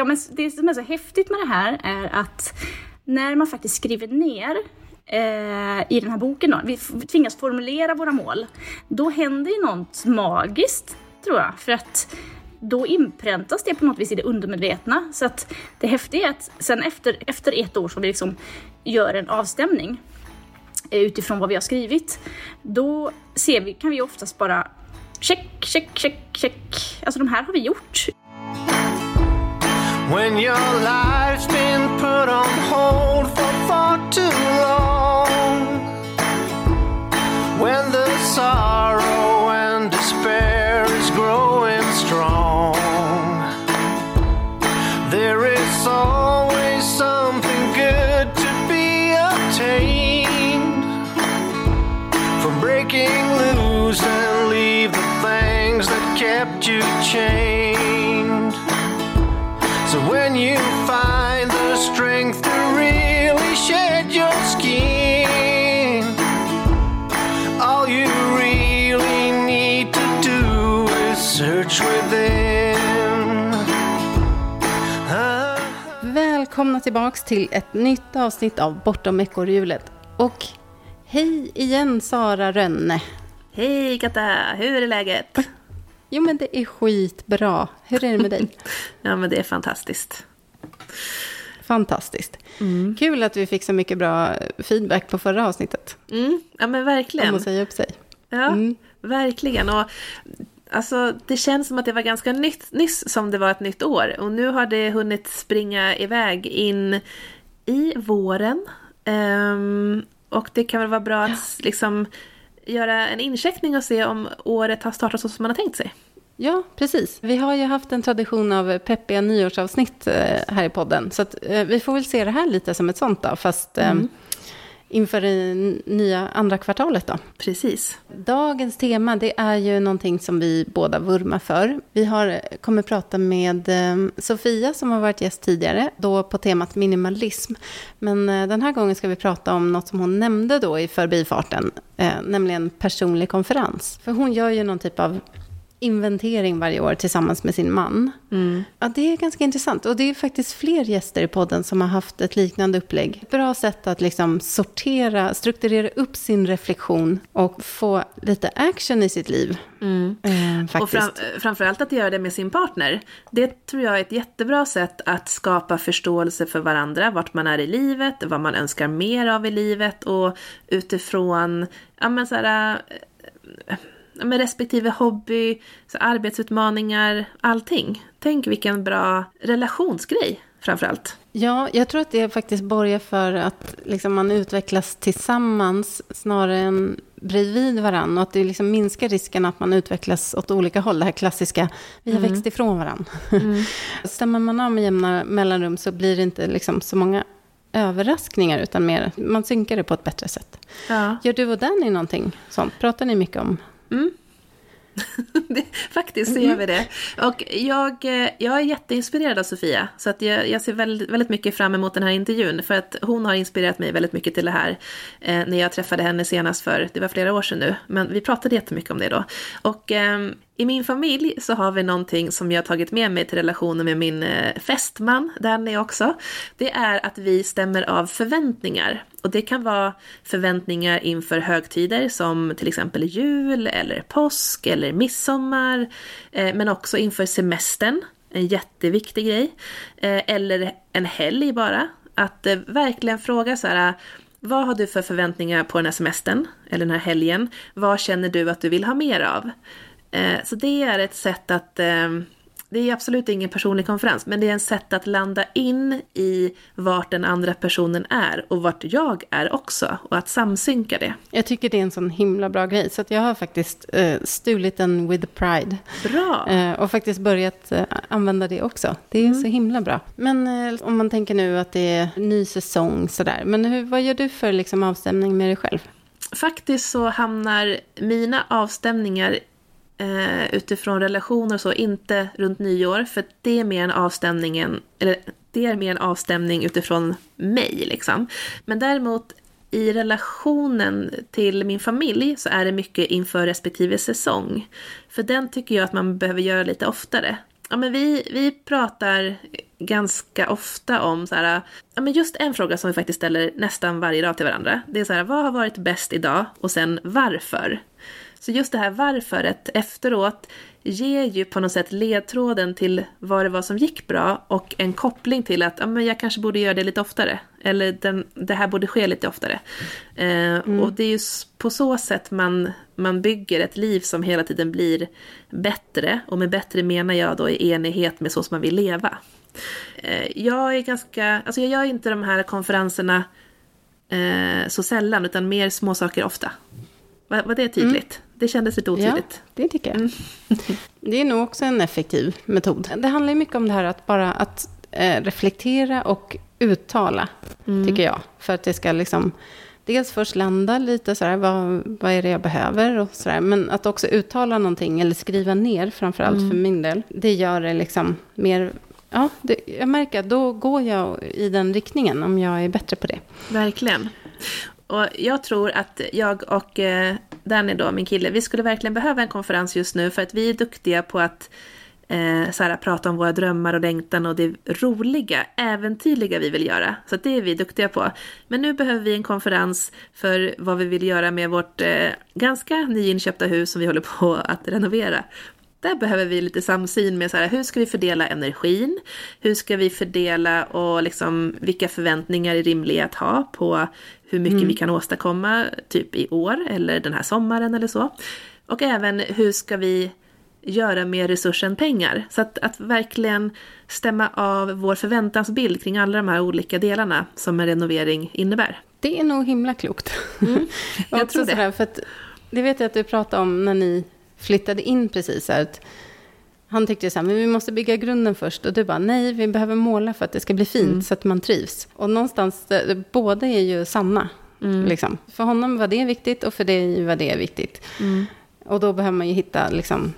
Ja, men det som är så häftigt med det här är att när man faktiskt skriver ner eh, i den här boken, då, vi tvingas formulera våra mål, då händer ju något magiskt, tror jag. För att då inpräntas det på något vis i det undermedvetna. Så att det häftiga är att sen efter, efter ett år som vi liksom gör en avstämning eh, utifrån vad vi har skrivit, då ser vi, kan vi oftast bara check, check, check, check. Alltså de här har vi gjort. When your life's been put on hold for far too long. When the sorrow and despair is growing strong. There is always something good to be obtained. From breaking loose and leave the things that kept you chained Välkomna tillbaks till ett nytt avsnitt av Bortom ekorrhjulet. Och hej igen Sara Rönne. Hej Katta, hur är läget? Jo men det är skitbra. Hur är det med dig? ja men det är fantastiskt. Fantastiskt. Mm. Kul att vi fick så mycket bra feedback på förra avsnittet. Mm. Ja men verkligen. Om att säga upp sig. Ja, mm. verkligen. Och Alltså, det känns som att det var ganska nytt, nyss som det var ett nytt år. Och nu har det hunnit springa iväg in i våren. Um, och det kan väl vara bra att liksom göra en incheckning och se om året har startat så som man har tänkt sig. Ja, precis. Vi har ju haft en tradition av peppiga nyårsavsnitt eh, här i podden. Så att, eh, vi får väl se det här lite som ett sånt då, fast eh, mm inför det nya andra kvartalet då. Precis. Dagens tema det är ju någonting som vi båda vurmar för. Vi har, kommer prata med eh, Sofia som har varit gäst tidigare, då på temat minimalism. Men eh, den här gången ska vi prata om något som hon nämnde då i förbifarten, eh, nämligen personlig konferens. För hon gör ju någon typ av inventering varje år tillsammans med sin man. Mm. Ja, det är ganska intressant. Och det är faktiskt fler gäster i podden som har haft ett liknande upplägg. Bra sätt att liksom sortera, strukturera upp sin reflektion och få lite action i sitt liv. Mm. Eh, och fram, framförallt att göra det med sin partner. Det tror jag är ett jättebra sätt att skapa förståelse för varandra, vart man är i livet, vad man önskar mer av i livet och utifrån, ja men så här, med respektive hobby, så arbetsutmaningar, allting. Tänk vilken bra relationsgrej framförallt. Ja, jag tror att det faktiskt borgar för att liksom, man utvecklas tillsammans snarare än bredvid varandra. Och att det liksom minskar risken att man utvecklas åt olika håll. Det här klassiska, vi har mm. växt ifrån varandra. Mm. Stämmer man av med jämna mellanrum så blir det inte liksom så många överraskningar, utan mer, man synkar det på ett bättre sätt. Ja. Gör du och Danny någonting sånt? Pratar ni mycket om Mm. faktiskt så gör vi det. Och jag, eh, jag är jätteinspirerad av Sofia. Så att jag, jag ser väldigt, väldigt mycket fram emot den här intervjun. För att hon har inspirerat mig väldigt mycket till det här. Eh, när jag träffade henne senast för, det var flera år sedan nu. Men vi pratade jättemycket om det då. Och eh, i min familj så har vi någonting som jag tagit med mig till relationen med min eh, fästman, Danny också. Det är att vi stämmer av förväntningar. Och det kan vara förväntningar inför högtider som till exempel jul eller påsk eller midsommar. Eh, men också inför semestern, en jätteviktig grej. Eh, eller en helg bara. Att verkligen fråga så här vad har du för förväntningar på den här semestern eller den här helgen? Vad känner du att du vill ha mer av? Eh, så det är ett sätt att ehm, det är absolut ingen personlig konferens, men det är en sätt att landa in i vart den andra personen är och vart jag är också och att samsynka det. Jag tycker det är en sån himla bra grej, så jag har faktiskt uh, stulit den with pride. Bra! Uh, och faktiskt börjat använda det också. Det är mm. så himla bra. Men om man tänker nu att det är ny säsong sådär, men hur, vad gör du för liksom, avstämning med dig själv? Faktiskt så hamnar mina avstämningar eh, utifrån relationer och så, inte runt nyår, för det är mer en avstämningen, eller det är mer en avstämning utifrån mig liksom. Men däremot i relationen till min familj så är det mycket inför respektive säsong. För den tycker jag att man behöver göra lite oftare. ja, men vi, vi pratar ganska ofta om så här, ja, men just en fråga som vi faktiskt ställer nästan varje dag till varandra. Det är så här, vad har varit bäst idag? Och sen varför? Så just det här varföret efteråt ger ju på något sätt ledtråden till vad det var som gick bra och en koppling till att ja, men jag kanske borde göra det lite oftare. Eller den, det här borde ske lite oftare. Eh, mm. Och det är ju på så sätt man, man bygger ett liv som hela tiden blir bättre. Och med bättre menar jag då i enighet med så som man vill leva. Eh, jag är ganska, alltså jag gör inte de här konferenserna eh, så sällan utan mer småsaker ofta. Var, var det tydligt? Mm. Det kändes lite otydligt. Ja, det tycker jag. Mm. det är nog också en effektiv metod. Det handlar ju mycket om det här att bara att eh, reflektera och uttala, mm. tycker jag. För att det ska liksom dels först landa lite sådär, vad, vad är det jag behöver och sådär. Men att också uttala någonting eller skriva ner, framförallt mm. för min del. Det gör det liksom mer, ja, det, jag märker att då går jag i den riktningen om jag är bättre på det. Verkligen. Och jag tror att jag och eh, Danny då, min kille, vi skulle verkligen behöva en konferens just nu för att vi är duktiga på att eh, så här, prata om våra drömmar och längtan och det roliga, äventyrliga vi vill göra. Så det är vi duktiga på. Men nu behöver vi en konferens för vad vi vill göra med vårt eh, ganska nyinköpta hus som vi håller på att renovera. Där behöver vi lite samsyn med så här, hur ska vi fördela energin? Hur ska vi fördela och liksom vilka förväntningar är rimliga att ha på hur mycket mm. vi kan åstadkomma typ i år eller den här sommaren eller så. Och även hur ska vi göra med resursen pengar? Så att, att verkligen stämma av vår förväntansbild kring alla de här olika delarna som en renovering innebär. Det är nog himla klokt. Mm, jag tror det. Sådär, för att, det vet jag att du pratade om när ni flyttade in precis. Att han tyckte så här, men vi måste bygga grunden först. Och du bara, nej, vi behöver måla för att det ska bli fint, mm. så att man trivs. Och någonstans, båda är ju sanna. Mm. Liksom. För honom var det viktigt och för dig var det viktigt. Mm. Och då behöver man ju hitta, liksom,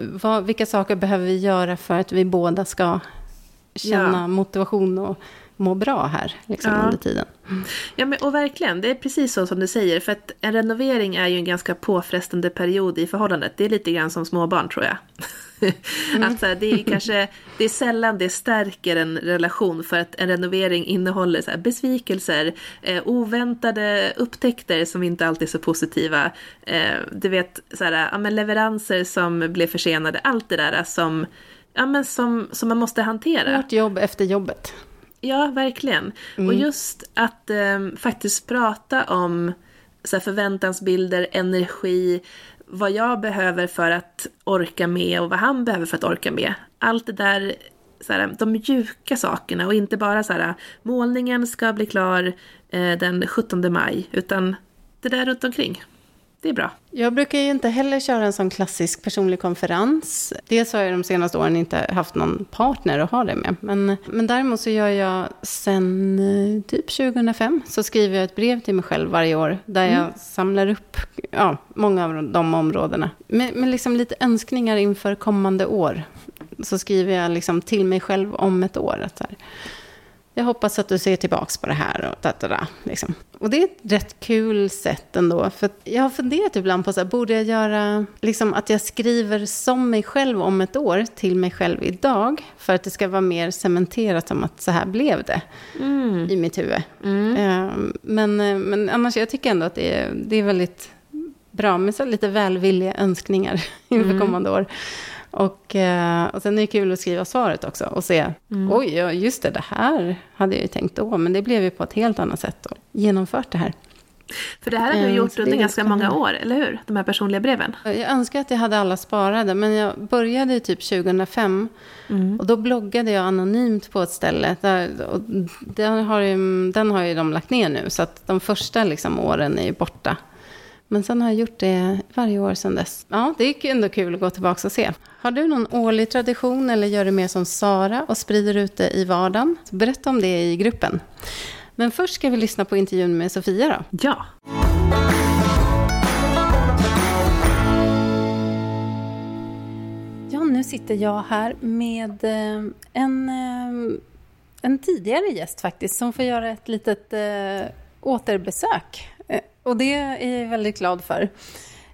vad, vilka saker behöver vi göra för att vi båda ska känna ja. motivation och må bra här liksom, ja. under tiden. Ja, men, och verkligen, det är precis så som du säger. För att en renovering är ju en ganska påfrestande period i förhållandet. Det är lite grann som småbarn tror jag. Mm. att så här, det är kanske, det är sällan det stärker en relation för att en renovering innehåller så här, besvikelser, eh, oväntade upptäckter som inte alltid är så positiva. Eh, du vet, så här, ja, men leveranser som blev försenade, allt det där som, ja, men som, som man måste hantera. Vårt jobb efter jobbet. Ja, verkligen. Mm. Och just att eh, faktiskt prata om så förväntansbilder, energi, vad jag behöver för att orka med och vad han behöver för att orka med. Allt det där, så här, de mjuka sakerna och inte bara så här, målningen ska bli klar eh, den 17 maj, utan det där runt omkring det är bra. Jag brukar ju inte heller köra en sån klassisk personlig konferens. Dels har jag de senaste åren inte haft någon partner att ha det med. Men, men däremot så gör jag sen eh, typ 2005 så skriver jag ett brev till mig själv varje år. Där mm. jag samlar upp ja, många av de områdena. Med, med liksom lite önskningar inför kommande år. Så skriver jag liksom till mig själv om ett år. Att så här, jag hoppas att du ser tillbaka på det här och da, liksom. Och det är ett rätt kul sätt ändå. För jag har funderat ibland på så här, borde jag göra liksom att jag skriver som mig själv om ett år till mig själv idag. För att det ska vara mer cementerat som att så här blev det mm. i mitt huvud. Mm. Ehm, men, men annars, jag tycker ändå att det är, det är väldigt bra med så lite välvilliga önskningar inför mm. kommande år. Och, eh, och sen är det kul att skriva svaret också och se, mm. oj, just det, det här hade jag ju tänkt då, men det blev ju på ett helt annat sätt och genomfört det här. För det här har du eh, gjort under ganska många år, eller hur? De här personliga breven. Jag önskar att jag hade alla sparade, men jag började typ 2005. Mm. Och då bloggade jag anonymt på ett ställe. Där, och den, har ju, den har ju de lagt ner nu, så att de första liksom, åren är ju borta. Men sen har jag gjort det varje år sedan dess. Ja, det är ändå kul att gå tillbaka och se. Har du någon årlig tradition eller gör du mer som Sara och sprider ut det i vardagen? Berätta om det i gruppen. Men först ska vi lyssna på intervjun med Sofia då. Ja. Ja, nu sitter jag här med eh, en, eh, en tidigare gäst faktiskt, som får göra ett litet eh, återbesök och det är jag väldigt glad för.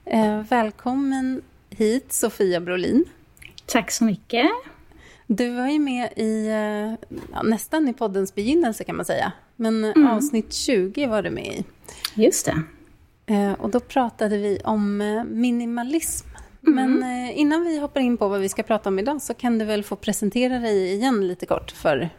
Eh, välkommen hit, Sofia Brolin. Tack så mycket. Du var ju med i ja, nästan i poddens begynnelse kan man säga. Men mm. avsnitt 20 var du med i. Just det. Och då pratade vi om minimalism. Mm. Men innan vi hoppar in på vad vi ska prata om idag så kan du väl få presentera dig igen lite kort för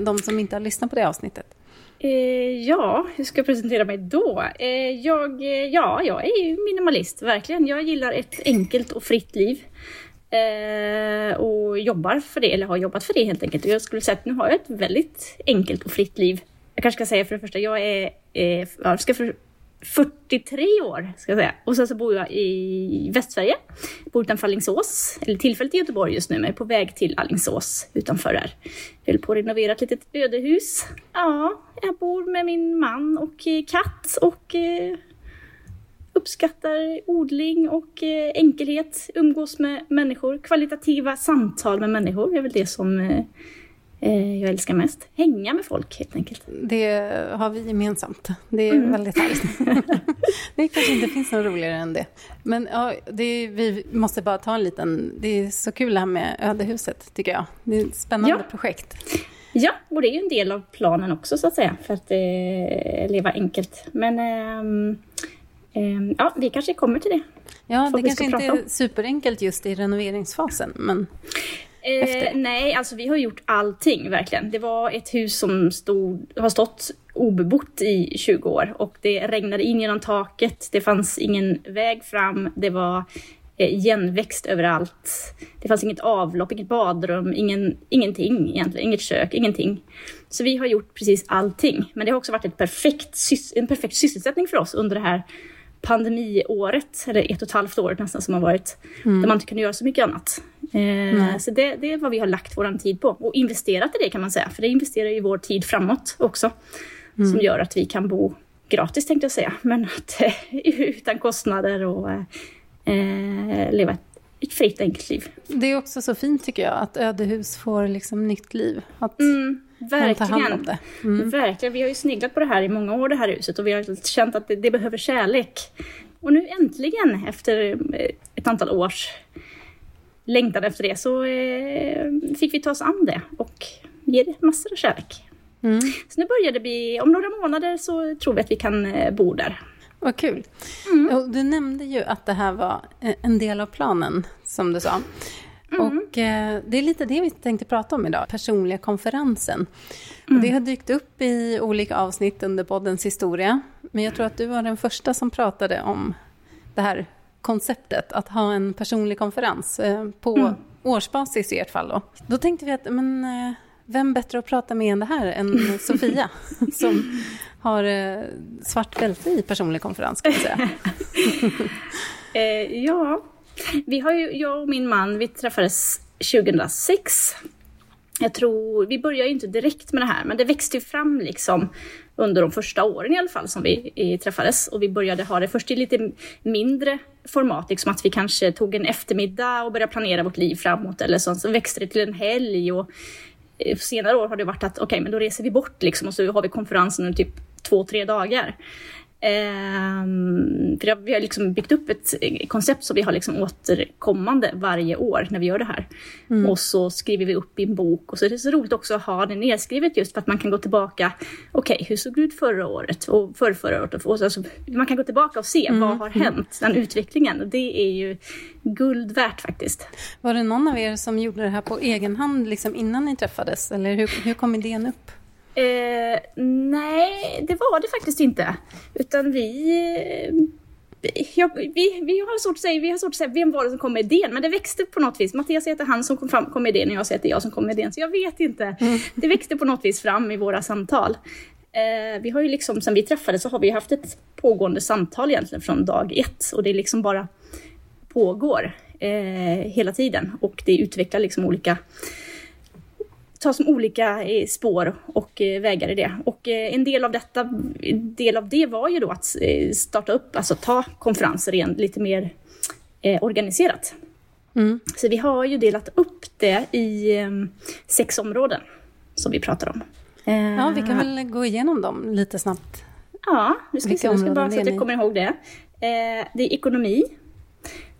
de som inte har lyssnat på det avsnittet. Eh, ja, hur ska jag presentera mig då? Eh, jag, eh, ja, jag är ju minimalist, verkligen. Jag gillar ett enkelt och fritt liv. Eh, och jobbar för det, eller har jobbat för det helt enkelt. Och jag skulle säga att nu har jag ett väldigt enkelt och fritt liv. Jag kanske ska säga för det första, jag är, eh, jag ska för, 43 år, ska jag säga. Och sen så bor jag i Västsverige, bor utanför Alingsås, eller tillfälligt i Göteborg just nu, men är på väg till Alingsås utanför där. Jag höll på att renovera ett litet ödehus. Ja, jag bor med min man och eh, katt och eh, uppskattar odling och eh, enkelhet, umgås med människor, kvalitativa samtal med människor är väl det som Eh, jag älskar mest. Hänga med folk helt enkelt. Det har vi gemensamt. Det är mm. väldigt härligt. det kanske inte finns något roligare än det. Men ja, det är, vi måste bara ta en liten... Det är så kul det här med ödehuset, tycker jag. Det är ett spännande ja. projekt. Ja, och det är ju en del av planen också så att säga, för att eh, leva enkelt. Men eh, eh, ja, vi kanske kommer till det. Ja, det kanske inte är superenkelt just i renoveringsfasen, men... Eh, nej, alltså vi har gjort allting verkligen. Det var ett hus som stod, har stått obebott i 20 år och det regnade in genom taket. Det fanns ingen väg fram. Det var eh, igenväxt överallt. Det fanns inget avlopp, inget badrum, ingen, ingenting egentligen. Inget kök, ingenting. Så vi har gjort precis allting. Men det har också varit ett perfekt, en perfekt sysselsättning för oss under det här pandemiåret, eller ett och ett halvt år nästan som har varit, mm. där man inte kunde göra så mycket annat. Eh, så det, det är vad vi har lagt vår tid på och investerat i det kan man säga, för det investerar ju vår tid framåt också. Mm. Som gör att vi kan bo gratis tänkte jag säga, men att, utan kostnader och eh, leva ett, ett fritt enkelt liv. Det är också så fint tycker jag, att ödehus får liksom nytt liv. Att mm, verkligen. Mm. Verkligen. Vi har ju sneglat på det här i många år, det här huset, och vi har känt att det, det behöver kärlek. Och nu äntligen, efter ett antal års längtan efter det så eh, fick vi ta oss an det och ge det massor av kärlek. Mm. Så nu börjar det bli, om några månader så tror vi att vi kan eh, bo där. Vad kul. Mm. Du nämnde ju att det här var eh, en del av planen, som du sa. Mm. Och eh, det är lite det vi tänkte prata om idag, personliga konferensen. Mm. Det har dykt upp i olika avsnitt under poddens historia. Men jag tror att du var den första som pratade om det här konceptet att ha en personlig konferens eh, på mm. årsbasis i ert fall. Då. då tänkte vi att men, eh, vem bättre att prata med än det här än Sofia som har eh, svart bälte i personlig konferens kan man säga. ja, vi har ju, jag och min man vi träffades 2006 jag tror, vi började inte direkt med det här, men det växte ju fram liksom under de första åren i alla fall som vi träffades. Och vi började ha det först i lite mindre format, liksom att vi kanske tog en eftermiddag och började planera vårt liv framåt eller så. Så växte det till en helg och eh, senare år har det varit att okej, okay, men då reser vi bort liksom och så har vi konferensen under typ två, tre dagar. Um, för vi har liksom byggt upp ett koncept som vi har liksom återkommande varje år när vi gör det här. Mm. Och så skriver vi upp i en bok och så är det så roligt också att ha det nedskrivet just för att man kan gå tillbaka. Okej, okay, hur såg det ut förra året och förra, förra året? Och så, alltså, man kan gå tillbaka och se mm. vad har hänt, den utvecklingen. Och det är ju guld värt faktiskt. Var det någon av er som gjorde det här på egen hand liksom innan ni träffades? Eller hur, hur kom idén upp? Eh, nej, det var det faktiskt inte. Utan vi... Eh, ja, vi, vi, har svårt att säga, vi har svårt att säga vem var det som kom med idén, men det växte på något vis. Mattias är han som kom, fram, kom med idén och jag säger att det är jag som kom med idén. Så jag vet inte. Mm. Det växte på något vis fram i våra samtal. Eh, vi har ju liksom, sen vi träffades så har vi haft ett pågående samtal egentligen från dag ett och det liksom bara pågår eh, hela tiden och det utvecklar liksom olika ta som olika eh, spår och eh, vägar i det. Och eh, en del av detta, del av det var ju då att starta upp, alltså ta konferenser igen lite mer organiserat. Mm. Så vi har ju delat upp det i eh, sex områden som vi pratar om. Ja, vi kan väl gå igenom dem lite snabbt. Ja, vi ska, se, jag ska bara så att jag kommer ihåg det. det är ekonomi,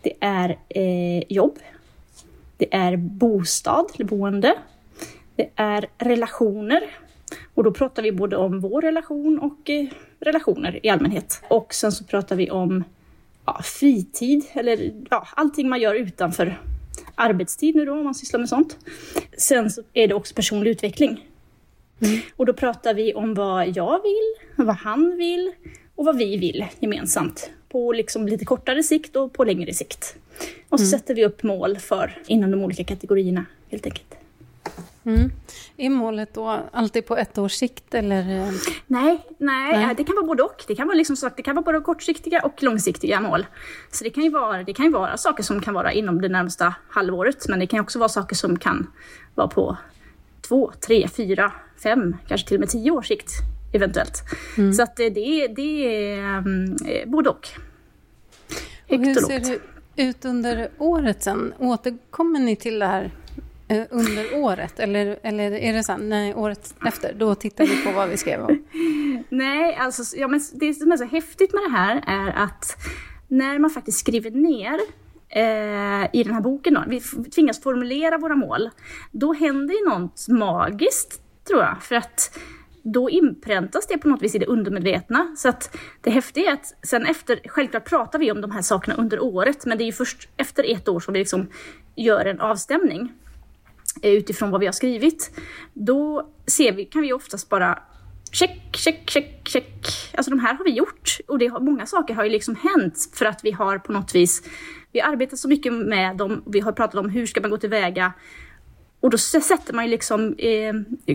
det är jobb, Det är bostad, eller boende. Det är relationer. Och då pratar vi både om vår relation och eh, relationer i allmänhet. Och sen så pratar vi om ja, fritid, eller ja, allting man gör utanför arbetstid nu då, om man sysslar med sånt. Sen så är det också personlig utveckling. Mm. Och då pratar vi om vad jag vill, vad han vill och vad vi vill gemensamt. På liksom lite kortare sikt och på längre sikt. Och så mm. sätter vi upp mål för inom de olika kategorierna helt enkelt. Mm. Är målet då alltid på ett års sikt eller? Nej, nej, nej, det kan vara både och. Det kan vara, liksom så att det kan vara både kortsiktiga och långsiktiga mål. Så det kan, ju vara, det kan ju vara saker som kan vara inom det närmsta halvåret, men det kan också vara saker som kan vara på två, tre, fyra, fem, kanske till och med tio års sikt eventuellt. Mm. Så att det, det är um, både och. och hur ser det ut under året sen? Återkommer ni till det här Eh, Eh, under året? Eller, eller är det så nej, året efter, då tittar vi på vad vi skrev om? nej, alltså ja, men det som är så häftigt med det här är att när man faktiskt skriver ner eh, i den här boken, då, vi tvingas formulera våra mål, då händer ju något magiskt, tror jag. För att då inpräntas det på något vis i det undermedvetna. Så att det häftiga är att sen efter, självklart pratar vi om de här sakerna under året, men det är ju först efter ett år som vi liksom gör en avstämning. Eh, utifrån vad vi har skrivit, då ser vi, kan vi oftast bara check, check, check, check. Alltså de här har vi gjort och det har, många saker har ju liksom hänt för att vi har på något vis, vi arbetar så mycket med dem, vi har pratat om hur ska man gå tillväga och då sätter man ju liksom eh,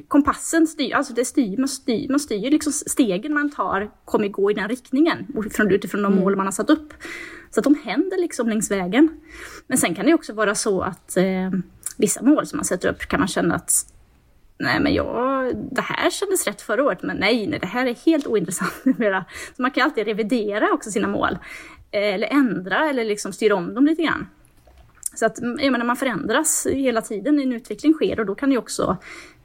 kompassen, styr, alltså det styr, man styr, man styr liksom stegen man tar kommer gå i den riktningen utifrån, utifrån de mm. mål man har satt upp. Så att de händer liksom längs vägen. Men sen kan det också vara så att eh, vissa mål som man sätter upp kan man känna att nej men jag, det här kändes rätt förra året, men nej, nej det här är helt ointressant numera. Så man kan alltid revidera också sina mål. Eh, eller ändra eller liksom styra om dem lite grann. Så att jag menar, man förändras hela tiden, en utveckling sker och då kan ju också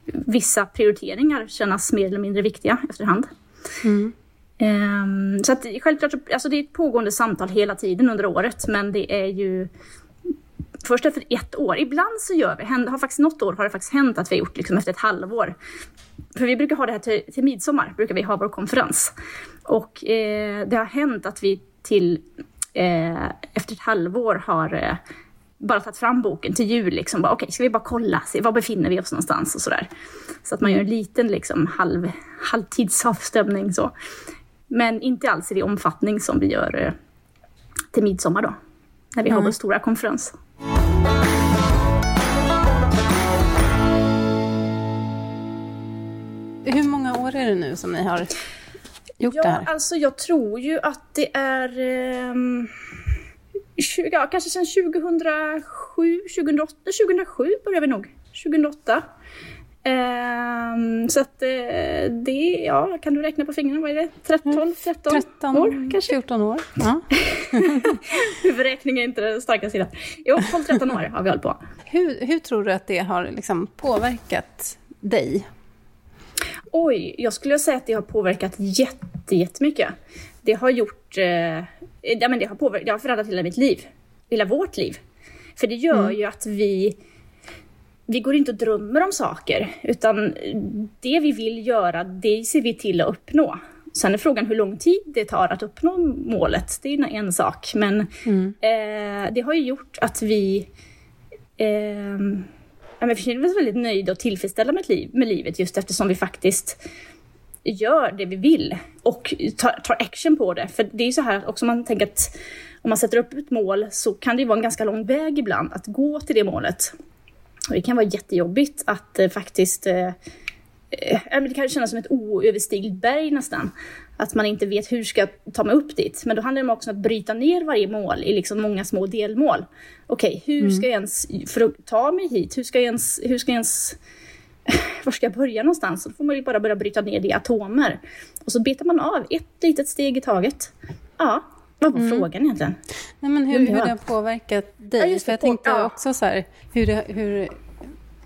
vissa prioriteringar kännas mer eller mindre viktiga efterhand. Mm. Um, så att självklart, alltså det är ett pågående samtal hela tiden under året, men det är ju först efter ett år. Ibland så gör vi, har faktiskt något år har det faktiskt hänt att vi har gjort liksom efter ett halvår. För vi brukar ha det här till, till midsommar, brukar vi ha vår konferens. Och eh, det har hänt att vi till eh, efter ett halvår har eh, bara tagit fram boken till jul. Liksom. Okej, okay, ska vi bara kolla, se, var befinner vi oss någonstans och sådär. Så att man gör en liten liksom, halv, halvtidsavstämning. Så. Men inte alls i det omfattning som vi gör eh, till midsommar då. När vi mm. har vår stora konferens. Hur många år är det nu som ni har gjort ja, det här? Alltså jag tror ju att det är eh, 20, ja, kanske sedan 2007, 2008, 2007 började vi nog. 2008. Um, så att uh, det, ja, kan du räkna på fingrarna, vad är det? 13, 13, 13 år kanske? 14 år. Ja. Huvudräkning är inte den starka sidan. Jo, 12-13 år har vi hållit på. Hur, hur tror du att det har liksom påverkat dig? Oj, jag skulle säga att det har påverkat jätte, jättemycket. Det har gjort, eh, ja men det har, påverkat, det har förändrat hela mitt liv. Hela vårt liv. För det gör mm. ju att vi vi går inte och drömmer om saker, utan det vi vill göra, det ser vi till att uppnå. Sen är frågan hur lång tid det tar att uppnå målet, det är en sak. Men mm. eh, det har ju gjort att vi eh, vi känner oss väldigt nöjda och tillfredsställda med, liv, med livet just eftersom vi faktiskt gör det vi vill och tar, tar action på det. För det är ju så här också man tänker att om man sätter upp ett mål så kan det vara en ganska lång väg ibland att gå till det målet. Och det kan vara jättejobbigt att eh, faktiskt eh, eh, det kan kännas som ett oöverstigligt berg nästan. Att man inte vet hur ska jag ta mig upp dit. Men då handlar det också om att bryta ner varje mål i liksom många små delmål. Okej, okay, hur mm. ska jag ens, för att ta mig hit, hur ska jag ens, hur ska jag ens var ska jag börja någonstans? då får man ju bara börja bryta ner det i atomer. Och så betar man av ett litet steg i taget. Ja, vad var mm. frågan egentligen? Nej, men hur, hur det har påverkat dig? Ja, För jag tänkte ja. också så här, hur, det, hur,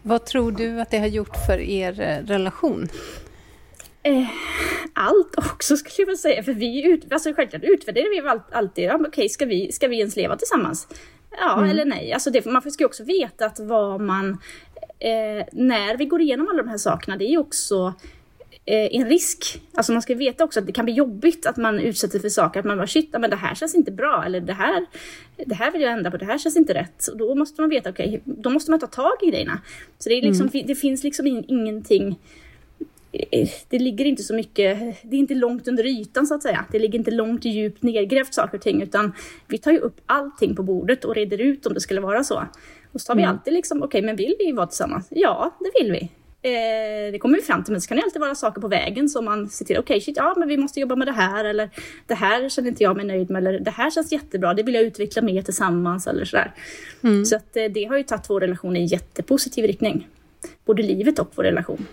vad tror du att det har gjort för er eh, relation? Eh, allt också skulle jag vilja säga, för vi ut, alltså självklart utvärderar vi alltid, ja, okej, ska, vi, ska vi ens leva tillsammans? ja mm. eller nej. Alltså det, man ska ju också veta att vad man, eh, när vi går igenom alla de här sakerna, det är ju också en risk. Alltså man ska veta också att det kan bli jobbigt att man utsätter för saker, att man bara shit, men det här känns inte bra, eller det här, det här vill jag ändra på, det här känns inte rätt. Och då måste man veta, okej, okay, då måste man ta tag i grejerna. Så det, är liksom, mm. det finns liksom in, ingenting eh, det ligger inte så mycket, det är inte långt under ytan så att säga. Det ligger inte långt djupt nedgrävt saker och ting utan vi tar ju upp allting på bordet och reder ut om det skulle vara så. Och så tar vi mm. alltid liksom, okej okay, men vill vi vara tillsammans? Ja, det vill vi. Eh, det kommer vi fram till, men så kan det alltid vara saker på vägen som man ser till. Okej, okay, ja men vi måste jobba med det här eller det här känner inte jag mig nöjd med eller det här känns jättebra, det vill jag utveckla mer tillsammans eller sådär. Mm. Så att eh, det har ju tagit vår relation i en jättepositiv riktning. Både livet och vår relation.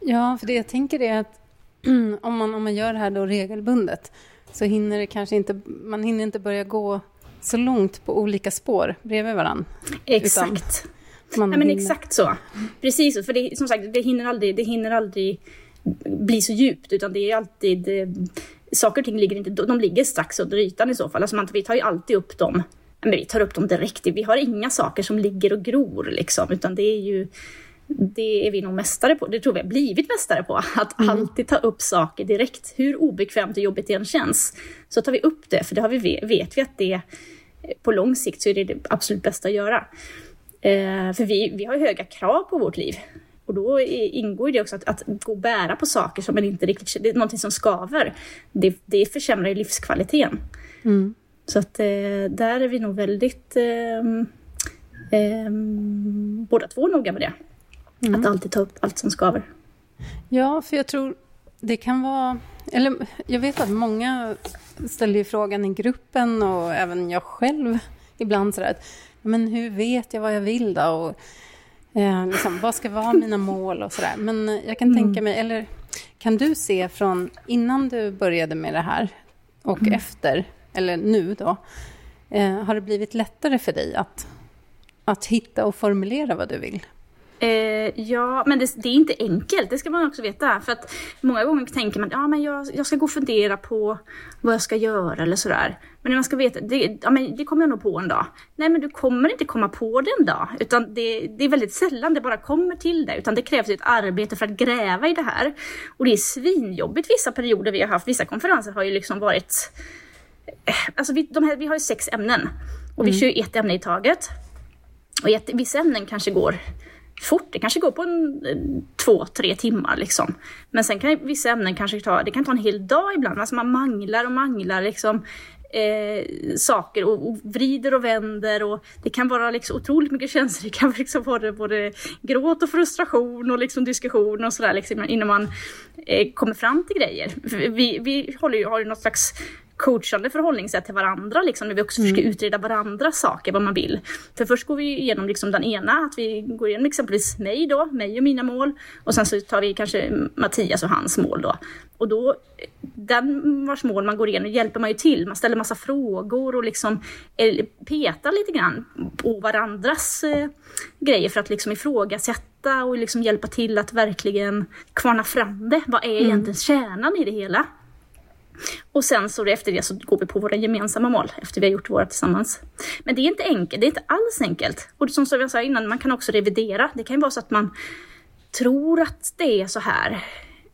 Ja, för det jag tänker är att om man, om man gör det här då regelbundet så hinner det kanske inte, man hinner inte börja gå så långt på olika spår bredvid varandra. Exakt. Man ja, men exakt så. Precis för det, som sagt, det hinner aldrig, det hinner aldrig bli så djupt, utan det är alltid... Det, saker och ting ligger inte, de ligger strax under ytan i så fall. Alltså man, vi tar ju alltid upp dem, men vi tar upp dem direkt. Vi har inga saker som ligger och gror liksom, utan det är ju det är vi nog mästare på, det tror vi har blivit mästare på, att mm. alltid ta upp saker direkt. Hur obekvämt och jobbigt det än känns, så tar vi upp det, för det har vi, vet vi att det på lång sikt så är det det absolut bästa att göra. Eh, för vi, vi har höga krav på vårt liv. Och då ingår det också att, att gå och bära på saker som man inte riktigt det är någonting som skaver. Det, det försämrar ju livskvaliteten. Mm. Så att eh, där är vi nog väldigt eh, eh, båda två noga med det. Mm. Att alltid ta upp allt som skaver. Ja, för jag tror det kan vara... Eller jag vet att många ställer ju frågan i gruppen och även jag själv ibland sådär att men hur vet jag vad jag vill då? Och, eh, liksom, vad ska vara mina mål och sådär. Men jag kan mm. tänka mig, eller kan du se från innan du började med det här och mm. efter, eller nu då, eh, har det blivit lättare för dig att, att hitta och formulera vad du vill? Eh, ja, men det, det, är inte enkelt, det ska man också veta. För att många gånger tänker man, ja men jag, jag ska gå och fundera på vad jag ska göra eller sådär. Men när man ska veta, det, ja, men det kommer jag nog på en dag. Nej men du kommer inte komma på det en dag. Utan det, det är väldigt sällan det bara kommer till dig. Utan det krävs ett arbete för att gräva i det här. Och det är svinjobbigt vissa perioder vi har haft. Vissa konferenser har ju liksom varit... Eh, alltså vi, här, vi har ju sex ämnen. Och vi mm. kör ett ämne i taget. Och ett, vissa ämnen kanske går fort. Det kanske går på en, eh, två, tre timmar liksom. Men sen kan vissa ämnen kanske ta, det kan ta en hel dag ibland. Alltså man manglar och manglar liksom. Eh, saker och, och, vrider och vänder och det kan vara liksom otroligt mycket känslor. Det kan liksom vara både gråt och frustration och liksom diskussion och sådär liksom, innan man eh, kommer fram till grejer. Vi, vi håller ju, har ju något slags coachande förhållningssätt till varandra, liksom, när vi också mm. försöker utreda varandras saker, vad man vill. För först går vi igenom liksom den ena, att vi går igenom exempelvis mig då, mig och mina mål. Och sen så tar vi kanske Mattias och hans mål då. Och då, den vars mål man går igenom hjälper man ju till. Man ställer massa frågor och liksom eh, petar lite grann på varandras eh, grejer för att liksom ifrågasätta och liksom hjälpa till att verkligen kvarna fram det. Vad är mm. egentligen kärnan i det hela? Och sen så efter det så går vi på våra gemensamma mål efter vi har gjort våra tillsammans. Men det är inte enkelt, det är inte alls enkelt. Och som jag sa innan, man kan också revidera. Det kan ju vara så att man tror att det är så här.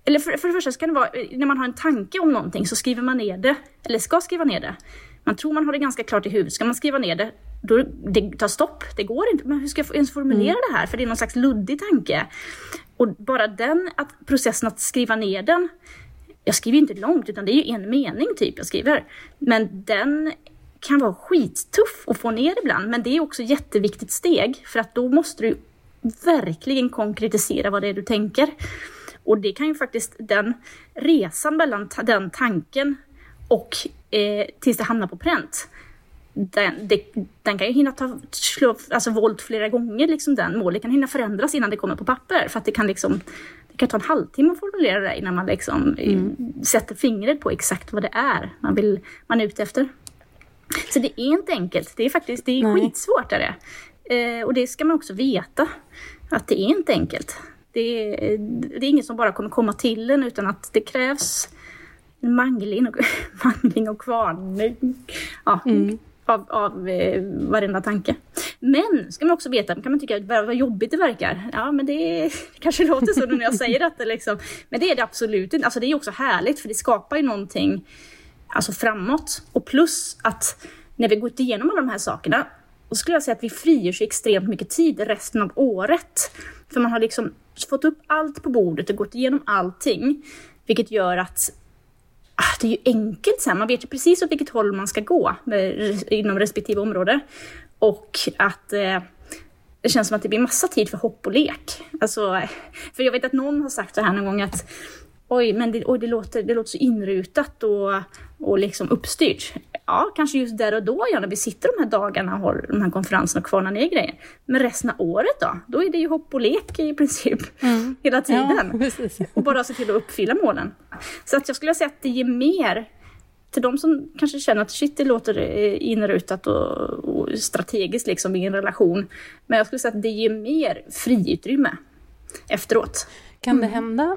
Eller för, för det första så kan det vara, när man har en tanke om någonting så skriver man ner det, eller ska skriva ner det. Man tror man har det ganska klart i huvudet, ska man skriva ner det, då det tar stopp. Det går inte. Men hur ska jag ens formulera mm. det här? För det är någon slags luddig tanke. Och bara den att, processen att skriva ner den jag skriver inte långt utan det är ju en mening typ jag skriver. Men den kan vara skittuff att få ner ibland. Men det är också ett jätteviktigt steg för att då måste du verkligen konkretisera vad det är du tänker. Och det kan ju faktiskt, den resan mellan den tanken och eh, tills det hamnar på pränt, den, det, den kan ju hinna ta slå, alltså våld flera gånger, liksom den målet kan hinna förändras innan det kommer på papper. För att det kan liksom kan ta en halvtimme att formulera det innan man liksom mm. sätter fingret på exakt vad det är man, vill, man är ute efter. Så det är inte enkelt. Det är faktiskt det är Nej. skitsvårt. Är det. Eh, och det ska man också veta. Att det är inte enkelt. Det är, det är inget som bara kommer komma till en utan att det krävs mangling och, mangling och kvarning. Ja, mm. av, av eh, varenda tanke. Men, ska man också veta, kan man tycka vad jobbigt det verkar. Ja, men det kanske låter så när jag säger detta liksom. Men det är det absolut inte. Alltså det är också härligt för det skapar ju någonting alltså framåt. Och plus att när vi gått igenom alla de här sakerna, då skulle jag säga att vi frigör sig extremt mycket tid resten av året. För man har liksom fått upp allt på bordet och gått igenom allting. Vilket gör att ah, det är ju enkelt sen, man vet ju precis åt vilket håll man ska gå inom respektive område. Och att eh, det känns som att det blir massa tid för hopp och lek. Alltså, för jag vet att någon har sagt så här någon gång att oj, men det, oj, det, låter, det låter så inrutat och, och liksom uppstyrt. Ja, kanske just där och då, ja, när vi sitter de här dagarna och har de här konferenserna och kvarnar ner grejer. Men resten av året då? Då är det ju hopp och lek i princip mm. hela tiden. Ja, och bara se till att uppfylla målen. Så att jag skulle säga att det ger mer till de som kanske känner att shit, det låter eh, inrutat och, och strategiskt liksom i en relation. Men jag skulle säga att det ger mer friutrymme efteråt. Kan det mm. hända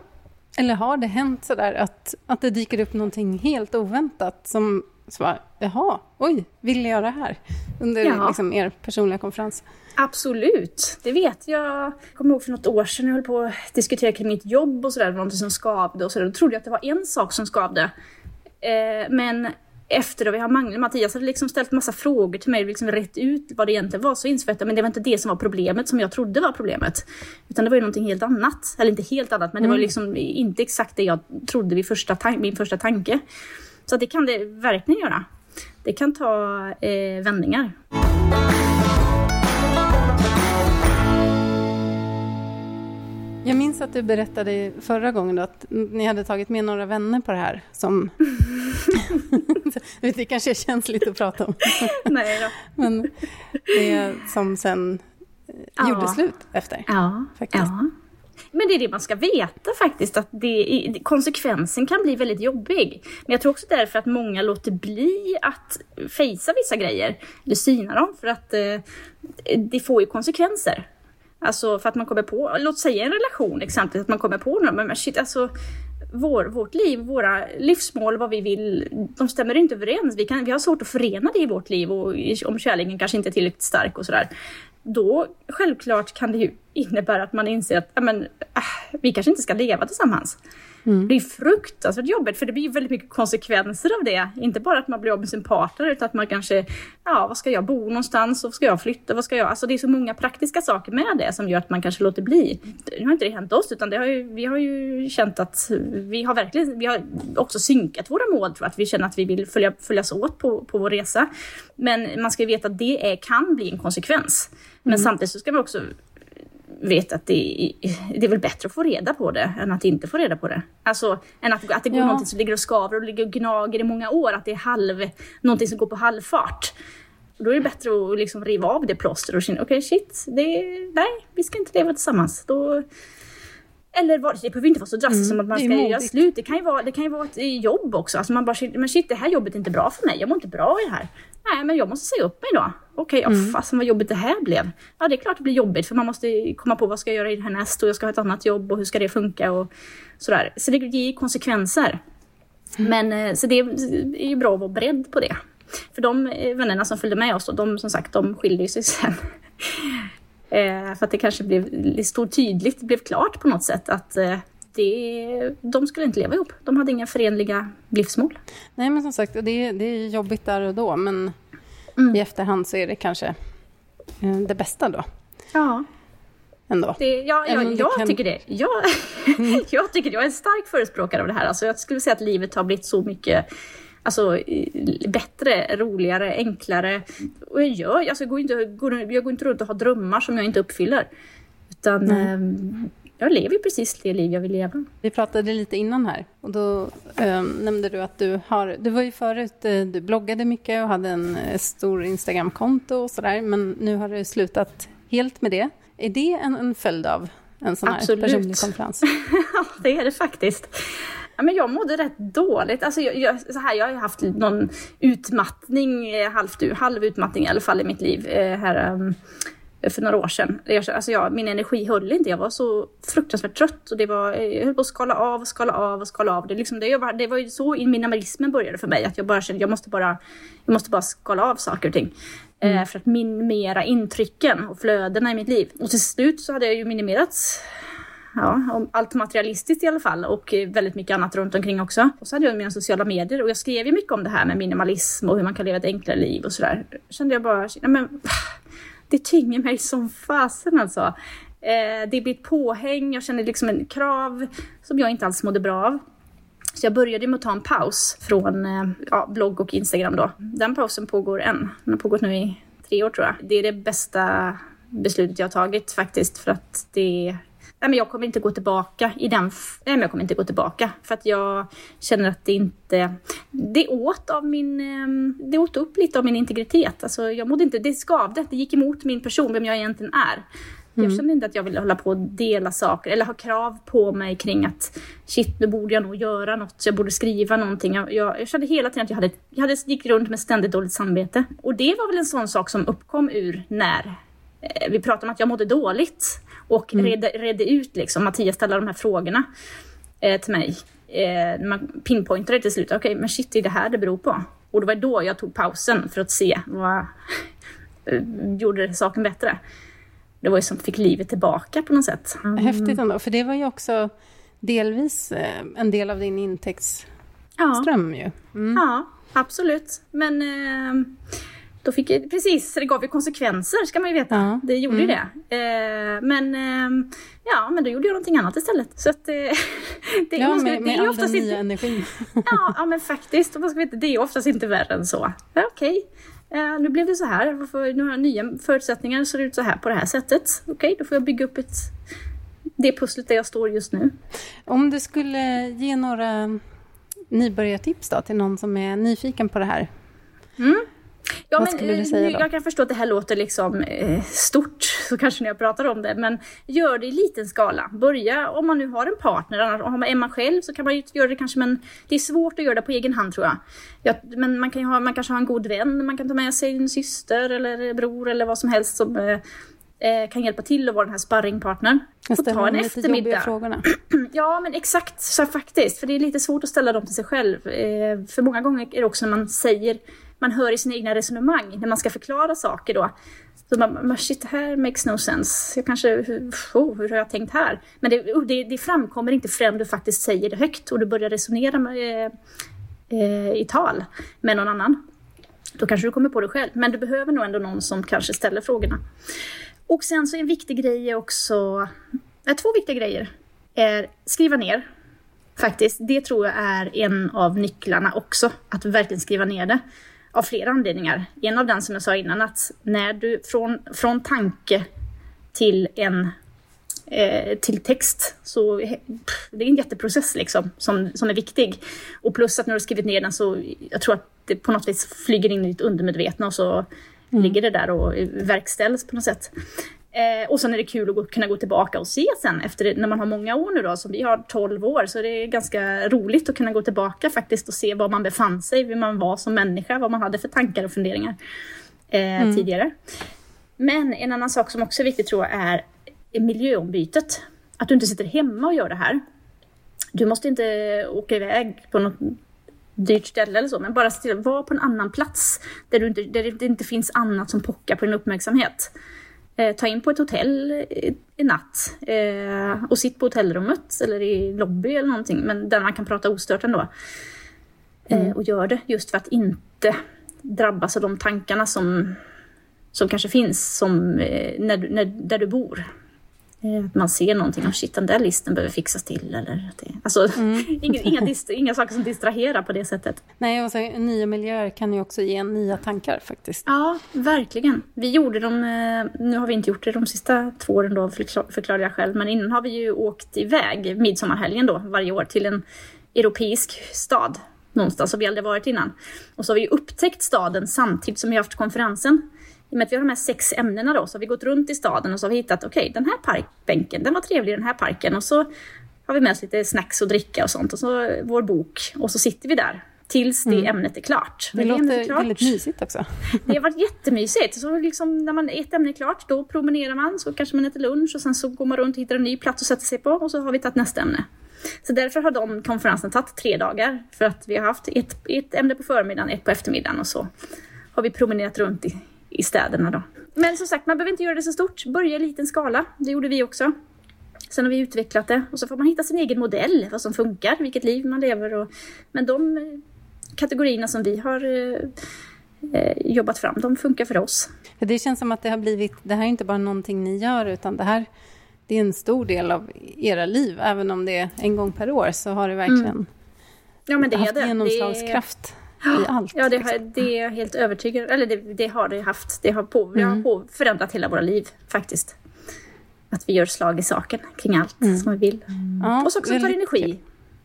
eller har det hänt sådär att, att det dyker upp någonting helt oväntat som så bara, jaha, oj, vill jag det här? Under ja. liksom, er personliga konferens. Absolut, det vet jag. Jag kommer ihåg för något år sedan, jag höll på att diskutera kring mitt jobb och sådär, någonting som skavde och sådär. Då trodde jag att det var en sak som skavde. Eh, men efter att vi har Magnus, Mattias hade liksom ställt massa frågor till mig liksom rätt ut vad det egentligen var så insåg jag att men det var inte det som var problemet som jag trodde var problemet. Utan det var ju någonting helt annat. Eller inte helt annat, men det var mm. liksom inte exakt det jag trodde vid första min första tanke. Så det kan det verkligen göra. Det kan ta eh, vändningar. Jag minns att du berättade förra gången att ni hade tagit med några vänner på det här som... det kanske är känsligt att prata om. Nej då. Men det som sen ja. gjorde slut efter. Ja. Faktiskt. ja. Men det är det man ska veta faktiskt, att det, konsekvensen kan bli väldigt jobbig. Men jag tror också därför att många låter bli att fejsa vissa grejer, eller syna dem, för att eh, det får ju konsekvenser. Alltså för att man kommer på, låt säga en relation exempelvis, att man kommer på något, men shit alltså vår, vårt liv, våra livsmål, vad vi vill, de stämmer inte överens. Vi, kan, vi har svårt att förena det i vårt liv och om kärleken kanske inte är tillräckligt stark och sådär. Då självklart kan det ju innebära att man inser att men, äh, vi kanske inte ska leva tillsammans. Mm. Det är fruktansvärt jobbigt för det blir väldigt mycket konsekvenser av det. Inte bara att man blir av med sin partner utan att man kanske, ja vad ska jag bo någonstans, vad ska jag flytta, vad ska jag, alltså det är så många praktiska saker med det som gör att man kanske låter bli. Nu har inte det hänt oss utan det har ju, vi har ju känt att vi har verkligen, vi har också synkat våra mål tror jag, att vi känner att vi vill följa, följas åt på, på vår resa. Men man ska ju veta att det är, kan bli en konsekvens. Men mm. samtidigt så ska man också vet att det, det är väl bättre att få reda på det än att inte få reda på det. Alltså, än att, att det går ja. någonting som ligger och skaver och ligger och gnager i många år, att det är halv, någonting som går på halvfart. Då är det bättre att liksom riva av det plåster och känna, okej okay, shit, det, nej, vi ska inte leva tillsammans. Då, eller det behöver inte vara så drastiskt mm, som att man ska göra slut. Det kan, ju vara, det kan ju vara ett jobb också. Alltså man bara, men shit, det här jobbet är inte bra för mig. Jag mår inte bra i det här. Nej, men jag måste säga upp mig då. Okej, okay, mm. fasen vad jobbigt det här blev. Ja, det är klart det blir jobbigt för man måste komma på vad ska jag göra i det här näst och jag ska ha ett annat jobb och hur ska det funka och sådär. Så det ger konsekvenser. Mm. Men eh, så det är ju bra att vara beredd på det. För de eh, vännerna som följde med oss, de som sagt, de skilde sig sen. Eh, för att det kanske blev stort tydligt, blev klart på något sätt att det, de skulle inte leva ihop. De hade inga förenliga livsmål. Nej, men som sagt, det, det är jobbigt där och då, men mm. i efterhand så är det kanske eh, det bästa då. Ja. Ändå. Det, ja, ja jag kan... tycker det. Jag, jag tycker. Jag är en stark förespråkare av det här. Alltså, jag skulle säga att livet har blivit så mycket alltså, bättre, roligare, enklare. Och jag, gör, alltså, jag, går inte, jag går inte runt och har drömmar som jag inte uppfyller. Utan mm jag lever precis det liv jag vill leva. Vi pratade lite innan här och då eh, nämnde du att du har, du var ju förut, eh, du bloggade mycket och hade en eh, stor Instagramkonto och sådär, men nu har du slutat helt med det. Är det en, en följd av en sån Absolut. här personlig konferens? Ja, det är det faktiskt. Ja, men jag mådde rätt dåligt. Alltså, jag, jag, så här, jag har haft någon utmattning, halv, halv utmattning i alla fall i mitt liv. Eh, här, um, för några år sedan. Jag, alltså jag, min energi höll inte, jag var så fruktansvärt trött och det var, jag höll på att skala av och skala av och skala av. Det, liksom, det, var, det var ju så minimalismen började för mig, att jag bara kände jag måste bara, jag måste bara skala av saker och ting. Mm. Eh, för att minimera intrycken och flödena i mitt liv. Och till slut så hade jag ju minimerat ja, allt materialistiskt i alla fall och eh, väldigt mycket annat runt omkring också. Och så hade jag mina sociala medier och jag skrev ju mycket om det här med minimalism och hur man kan leva ett enklare liv och sådär. kände jag bara, nej men det tynger mig som fasen alltså. Eh, det blir ett påhäng, jag känner liksom en krav som jag inte alls mådde bra av. Så jag började med att ta en paus från eh, ja, blogg och Instagram då. Den pausen pågår än. Den har pågått nu i tre år tror jag. Det är det bästa beslutet jag har tagit faktiskt för att det men jag kommer inte gå tillbaka i den... Nej, men jag kommer inte gå tillbaka för att jag känner att det inte... Det åt av min... Ehm, det åt upp lite av min integritet. Alltså, jag mådde inte... Det skavde. Det gick emot min person, vem jag egentligen är. Mm. Jag kände inte att jag ville hålla på och dela saker eller ha krav på mig kring att shit, nu borde jag nog göra något, jag borde skriva någonting. Jag, jag, jag kände hela tiden att jag hade, jag hade gick runt med ständigt dåligt samvete. Och det var väl en sån sak som uppkom ur när eh, vi pratade om att jag mådde dåligt och mm. redde, redde ut liksom, Mattias ställde de här frågorna eh, till mig. Eh, man pinpointade till slut, okej okay, men shit det är det här det beror på. Och det var då jag tog pausen för att se vad gjorde saken bättre det var ju som fick livet tillbaka på något sätt. Mm. Häftigt ändå, för det var ju också delvis eh, en del av din intäktsström ja. ju. Mm. Ja, absolut. Men eh, då fick jag, precis, det gav ju konsekvenser ska man ju veta. Ja. Det gjorde ju mm. det. Eh, men ja, men då gjorde jag någonting annat istället. Så att, det, ja, med, med all den nya inte, energin. ja, ja, men faktiskt. Man ska veta, det är oftast inte värre än så. Okej, okay eh, nu blev det så här, nu har jag nya förutsättningar, ser det ut så här på det här sättet. Okej, okay, då får jag bygga upp ett, det pusslet där jag står just nu. Om du skulle ge några nybörjartips då till någon som är nyfiken på det här? Mm. Ja, Vad skulle du eh, säga då? Jag kan förstå att det här låter liksom eh, stort, så kanske när jag pratar om det, men gör det i liten skala. Börja om man nu har en partner, annars är man själv så kan man ju göra det kanske, men det är svårt att göra det på egen hand tror jag. Ja, men man kan ju ha, man kanske har en god vän, man kan ta med sig en syster eller bror eller vad som helst som eh, eh kan hjälpa till att vara den här sparringpartnern. Och ta en eftermiddag. Frågorna. ja, men exakt så faktiskt. För det är lite svårt att ställa dem till sig själv. Eh, för många gånger är det också när man säger man hör i sina egna resonemang när man ska förklara saker då. Så man, shit, det här makes no sense. Jag kanske, oh, hur har jag tänkt här? Men det, oh, det, det framkommer inte förrän du faktiskt säger det högt och du börjar resonera med, eh, eh, i tal med någon annan. Då kanske du kommer på det själv, men du behöver nog ändå någon som kanske ställer frågorna. Och sen så en viktig grej är också, äh, två viktiga grejer är skriva ner. Faktiskt, det tror jag är en av nycklarna också, att verkligen skriva ner det av flera anledningar. En av den som jag sa innan att när du från, från tanke till en eh, till text så pff, det är en jätteprocess liksom som, som är viktig. Och plus att när du har skrivit ner den så jag tror att det på något vis flyger in i ditt undermedvetna och så mm. ligger det där och verkställs på något sätt. Eh, och sen är det kul att gå, kunna gå tillbaka och se sen efter när man har många år nu då, som vi har 12 år, så det är ganska roligt att kunna gå tillbaka faktiskt och se var man befann sig, hur man var som människa, vad man hade för tankar och funderingar eh, mm. tidigare. Men en annan sak som också är viktig tror jag är miljöombytet. Att du inte sitter hemma och gör det här. Du måste inte åka iväg på något dyrt ställe eller så, men bara vara på en annan plats där, du inte, där det inte finns annat som pockar på din uppmärksamhet ta in på ett hotell eh, en natt eh, och sitt på hotellrummet eller i lobby eller någonting, men där man kan prata ostört ändå. Eh, mm. Och gör det just för att inte drabbas av de tankarna som, som kanske finns som, eh, när, när, där du bor. Eh, att man ser någonting, och shit den där listen behöver fixas till. Eller det, alltså, mm. inga, inga, saker som distraherar på det sättet. Nej, och så, nya miljöer kan ju också ge nya tankar faktiskt. Ja, verkligen. Vi gjorde dem, eh, nu har vi inte gjort det de sista två åren då, förklarar jag själv, men innan har vi ju åkt iväg midsommarhelgen då, varje år, till en europeisk stad någonstans som vi aldrig varit innan. Och så har vi upptäckt staden samtidigt som vi haft konferensen i och med att vi har de här sex ämnena då, så har vi gått runt i staden och så har vi hittat, okej, okay, den här parkbänken, den var trevlig i den här parken. Och så har vi med oss lite snacks och dricka och sånt och så vår bok. Och så sitter vi där tills det mm. ämnet är klart. Det låter klart, väldigt mysigt också. det har varit jättemysigt. Så liksom när man, ett ämne är klart, då promenerar man, så kanske man äter lunch och sen så går man runt och hittar en ny plats att sätta sig på och så har vi tagit nästa ämne. Så därför har de konferensen tagit tre dagar. För att vi har haft ett, ett ämne på förmiddagen, ett på eftermiddagen och så har vi promenerat runt i, i städerna då. Men som sagt, man behöver inte göra det så stort. Börja i liten skala. Det gjorde vi också. Sen har vi utvecklat det och så får man hitta sin egen modell, vad som funkar, vilket liv man lever. Och, men de eh, kategorierna som vi har eh, eh, jobbat fram, de funkar för oss. Det känns som att det har blivit, det här är inte bara någonting ni gör, utan det här det är en stor del av era liv. Även om det är en gång per år så har det verkligen mm. ja, men det haft det. genomslagskraft det... i allt. Ja, det, har, liksom. det är jag helt övertygad Eller det, det, har det haft. Det har, på, mm. har på, förändrat hela våra liv faktiskt. Att vi gör slag i saken kring allt mm. som vi vill. Mm. och så också tar energi.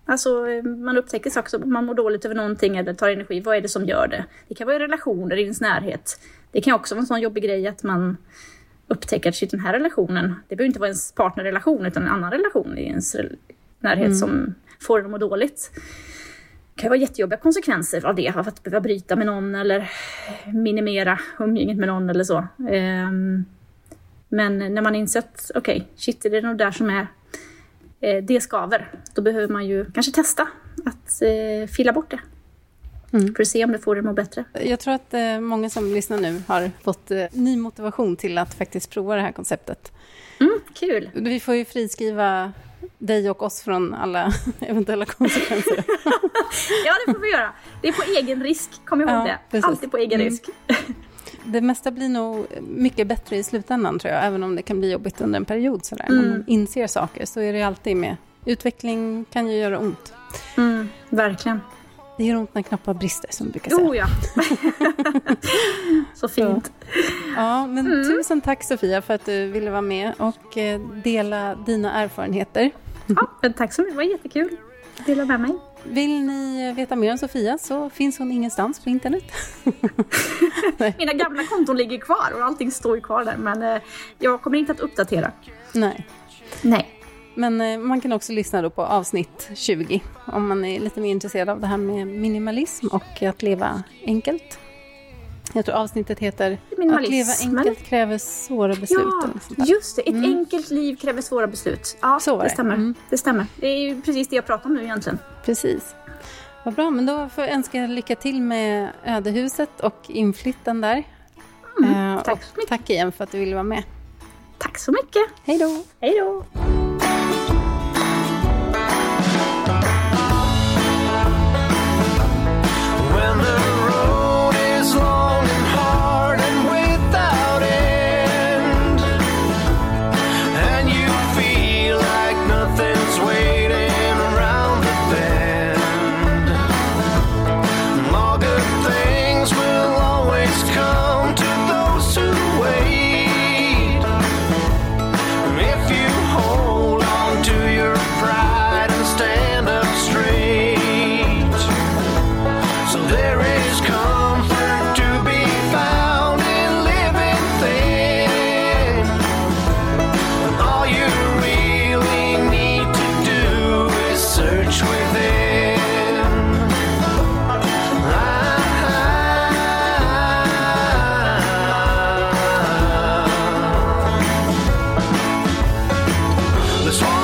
Alltså man upptäcker saker som man mår dåligt över någonting eller tar energi. Vad är det som gör det? Det kan vara relationer i ens närhet. Det kan också vara en sån jobbig grej att man upptäcker att den här relationen, det behöver inte vara ens partnerrelation utan en annan relation i ens närhet mm. som får en att må dåligt. Det kan vara jättejobbiga konsekvenser av det, av att behöva bryta med någon eller minimera umgänget med någon eller så. Um, men när man insett, okej, okay, shit, det är nog där som är eh, det skaver. Då behöver man ju kanske testa att eh, fila bort det. Mm. För att se om det får dig att må bättre. Jag tror att eh, många som lyssnar nu har fått ny motivation till att faktiskt prova det här konceptet. Mm, kul! Vi får ju friskriva dig och oss från alla eventuella konsekvenser. ja, det får vi göra. Det är på egen risk, kom ihåg ja, det. Precis. Alltid på egen mm. risk. det mesta blir nog mycket bättre i slutändan tror jag, även om det kan bli jobbigt under en period sådär. Mm. När man inser saker så är det alltid med. Utveckling kan ju göra ont. Mm, verkligen. Det gör ont när knappar brister, som du brukar säga. Oh ja! så fint. Ja, men mm. tusen tack Sofia för att du ville vara med och eh, dela dina erfarenheter. Ja, men tack så mycket. Det var jättekul att dela med mig. Vill ni veta mer om Sofia så finns hon ingenstans på internet. Mina gamla konton ligger kvar och allting står ju kvar där men eh, jag kommer inte att uppdatera. Nej. Nej. Men eh, man kan också lyssna då på avsnitt 20 om man är lite mer intresserad av det här med minimalism och att leva enkelt. Jag tror avsnittet heter Att leva enkelt kräver svåra beslut. Ja, just det. Ett mm. enkelt liv kräver svåra beslut. Ja, Så var det. Det stämmer. Mm. det stämmer. Det är precis det jag pratar om nu egentligen. Precis. Vad bra, men då får jag önska lycka till med ödehuset och inflytten där. Mm, tack så mycket. Tack igen för att du ville vara med. Tack så mycket. Hej då. Hej då. the song.